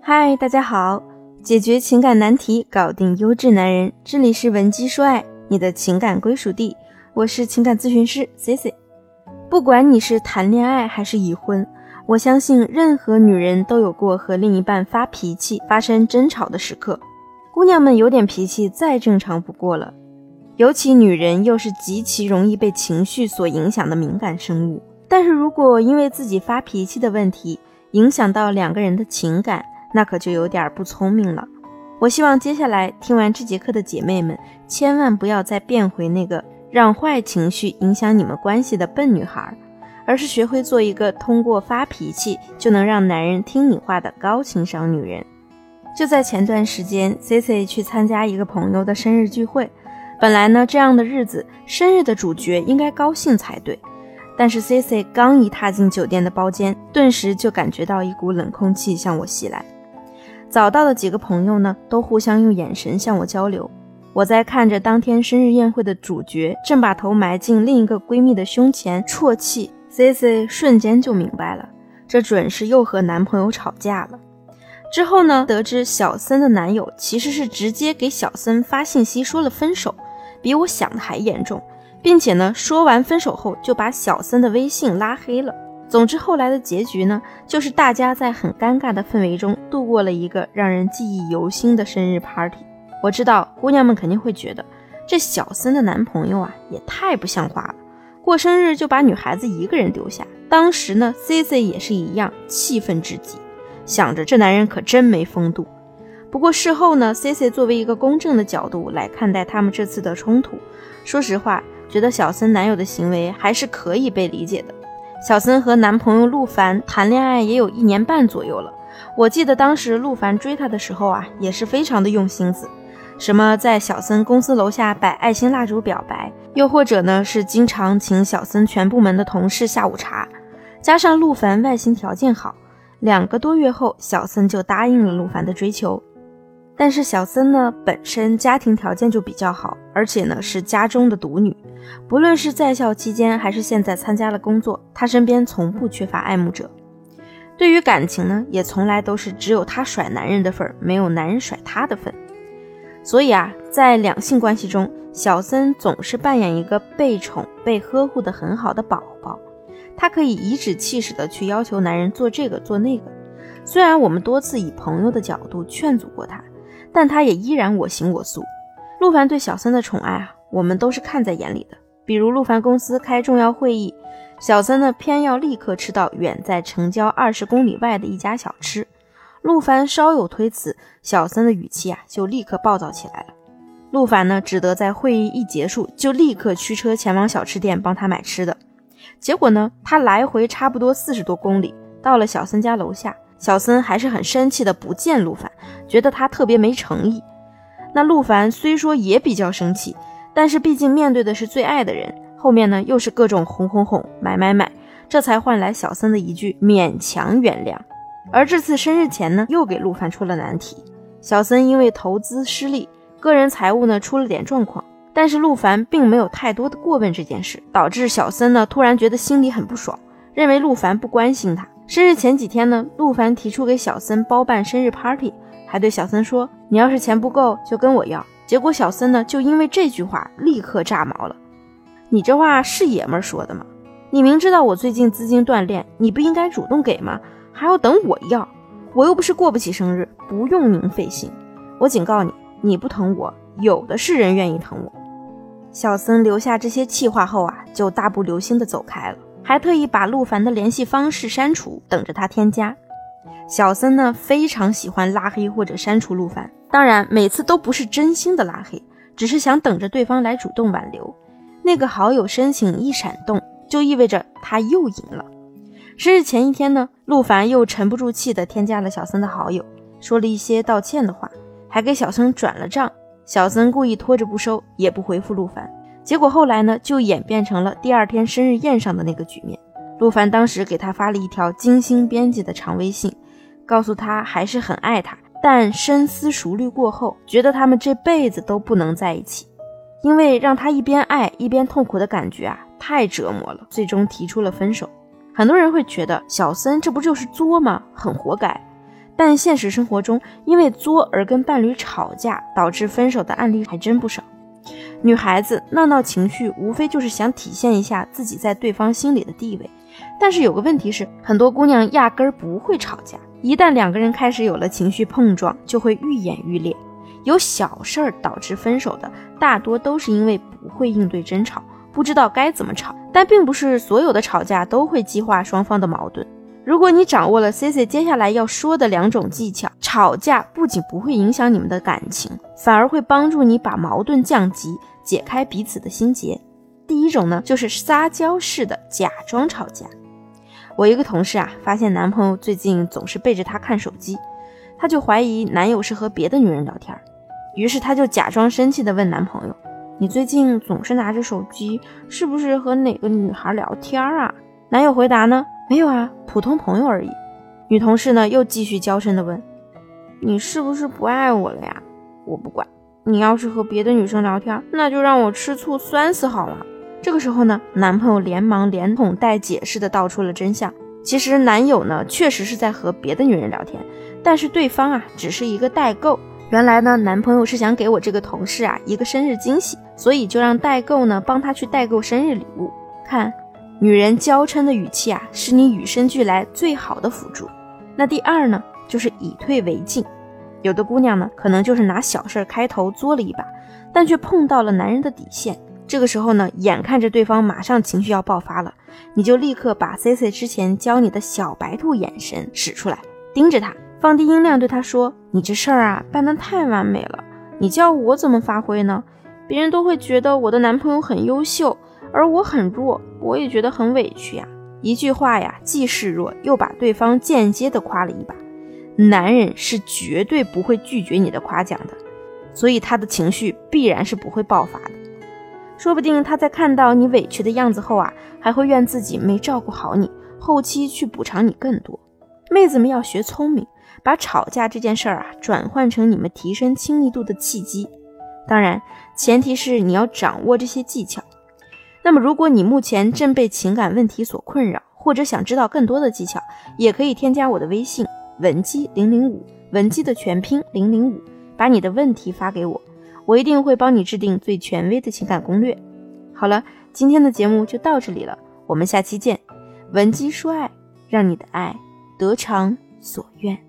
嗨，大家好，解决情感难题，搞定优质男人，这里是文姬说爱，你的情感归属地，我是情感咨询师 C C。不管你是谈恋爱还是已婚，我相信任何女人都有过和另一半发脾气、发生争吵的时刻。姑娘们有点脾气再正常不过了，尤其女人又是极其容易被情绪所影响的敏感生物。但是如果因为自己发脾气的问题影响到两个人的情感，那可就有点不聪明了。我希望接下来听完这节课的姐妹们，千万不要再变回那个让坏情绪影响你们关系的笨女孩，而是学会做一个通过发脾气就能让男人听你话的高情商女人。就在前段时间，C C 去参加一个朋友的生日聚会，本来呢这样的日子，生日的主角应该高兴才对。但是 C C 刚一踏进酒店的包间，顿时就感觉到一股冷空气向我袭来。早到的几个朋友呢，都互相用眼神向我交流。我在看着当天生日宴会的主角正把头埋进另一个闺蜜的胸前啜泣，C C 瞬间就明白了，这准是又和男朋友吵架了。之后呢，得知小森的男友其实是直接给小森发信息说了分手，比我想的还严重。并且呢，说完分手后就把小森的微信拉黑了。总之，后来的结局呢，就是大家在很尴尬的氛围中度过了一个让人记忆犹新的生日 party。我知道姑娘们肯定会觉得，这小森的男朋友啊，也太不像话了，过生日就把女孩子一个人丢下。当时呢，C C 也是一样，气愤至极，想着这男人可真没风度。不过事后呢，C C 作为一个公正的角度来看待他们这次的冲突，说实话。觉得小森男友的行为还是可以被理解的。小森和男朋友陆凡谈恋爱也有一年半左右了。我记得当时陆凡追她的时候啊，也是非常的用心思，什么在小森公司楼下摆爱心蜡烛表白，又或者呢是经常请小森全部门的同事下午茶。加上陆凡外形条件好，两个多月后，小森就答应了陆凡的追求。但是小森呢，本身家庭条件就比较好，而且呢是家中的独女。不论是在校期间，还是现在参加了工作，她身边从不缺乏爱慕者。对于感情呢，也从来都是只有她甩男人的份儿，没有男人甩她的份。所以啊，在两性关系中，小森总是扮演一个被宠、被呵护的很好的宝宝。她可以颐指气使的去要求男人做这个做那个。虽然我们多次以朋友的角度劝阻过她。但他也依然我行我素。陆凡对小森的宠爱啊，我们都是看在眼里的。比如陆凡公司开重要会议，小森呢偏要立刻吃到远在城郊二十公里外的一家小吃。陆凡稍有推辞，小森的语气啊就立刻暴躁起来了。陆凡呢只得在会议一结束就立刻驱车前往小吃店帮他买吃的。结果呢，他来回差不多四十多公里，到了小森家楼下。小森还是很生气的，不见陆凡，觉得他特别没诚意。那陆凡虽说也比较生气，但是毕竟面对的是最爱的人，后面呢又是各种哄哄哄、买买买，这才换来小森的一句勉强原谅。而这次生日前呢，又给陆凡出了难题。小森因为投资失利，个人财务呢出了点状况，但是陆凡并没有太多的过问这件事，导致小森呢突然觉得心里很不爽，认为陆凡不关心他。生日前几天呢，陆凡提出给小森包办生日 party，还对小森说：“你要是钱不够，就跟我要。”结果小森呢，就因为这句话立刻炸毛了：“你这话是爷们儿说的吗？你明知道我最近资金断裂，你不应该主动给吗？还要等我要？我又不是过不起生日，不用您费心。我警告你，你不疼我，有的是人愿意疼我。”小森留下这些气话后啊，就大步流星的走开了。还特意把陆凡的联系方式删除，等着他添加。小森呢，非常喜欢拉黑或者删除陆凡，当然每次都不是真心的拉黑，只是想等着对方来主动挽留。那个好友申请一闪动，就意味着他又赢了。生日前一天呢，陆凡又沉不住气的添加了小森的好友，说了一些道歉的话，还给小森转了账。小森故意拖着不收，也不回复陆凡。结果后来呢，就演变成了第二天生日宴上的那个局面。陆凡当时给他发了一条精心编辑的长微信，告诉他还是很爱他，但深思熟虑过后，觉得他们这辈子都不能在一起，因为让他一边爱一边痛苦的感觉啊，太折磨了。最终提出了分手。很多人会觉得小森这不就是作吗？很活该。但现实生活中，因为作而跟伴侣吵架导致分手的案例还真不少。女孩子闹闹情绪，无非就是想体现一下自己在对方心里的地位。但是有个问题是，很多姑娘压根儿不会吵架，一旦两个人开始有了情绪碰撞，就会愈演愈烈。有小事儿导致分手的，大多都是因为不会应对争吵，不知道该怎么吵。但并不是所有的吵架都会激化双方的矛盾。如果你掌握了 C C 接下来要说的两种技巧，吵架不仅不会影响你们的感情，反而会帮助你把矛盾降级，解开彼此的心结。第一种呢，就是撒娇式的假装吵架。我一个同事啊，发现男朋友最近总是背着她看手机，她就怀疑男友是和别的女人聊天，于是她就假装生气的问男朋友：“你最近总是拿着手机，是不是和哪个女孩聊天啊？”男友回答呢。没有啊，普通朋友而已。女同事呢又继续娇嗔的问：“你是不是不爱我了呀？”我不管，你要是和别的女生聊天，那就让我吃醋酸死好了。这个时候呢，男朋友连忙连哄带解释的道出了真相。其实男友呢确实是在和别的女人聊天，但是对方啊只是一个代购。原来呢，男朋友是想给我这个同事啊一个生日惊喜，所以就让代购呢帮他去代购生日礼物。看。女人娇嗔的语气啊，是你与生俱来最好的辅助。那第二呢，就是以退为进。有的姑娘呢，可能就是拿小事开头作了一把，但却碰到了男人的底线。这个时候呢，眼看着对方马上情绪要爆发了，你就立刻把 C C 之前教你的小白兔眼神使出来，盯着他，放低音量对他说：“你这事儿啊，办得太完美了，你叫我怎么发挥呢？别人都会觉得我的男朋友很优秀。”而我很弱，我也觉得很委屈呀。一句话呀，既示弱，又把对方间接的夸了一把。男人是绝对不会拒绝你的夸奖的，所以他的情绪必然是不会爆发的。说不定他在看到你委屈的样子后啊，还会怨自己没照顾好你，后期去补偿你更多。妹子们要学聪明，把吵架这件事儿啊，转换成你们提升亲密度的契机。当然，前提是你要掌握这些技巧。那么，如果你目前正被情感问题所困扰，或者想知道更多的技巧，也可以添加我的微信文姬零零五，文姬的全拼零零五，把你的问题发给我，我一定会帮你制定最权威的情感攻略。好了，今天的节目就到这里了，我们下期见。文姬说爱，让你的爱得偿所愿。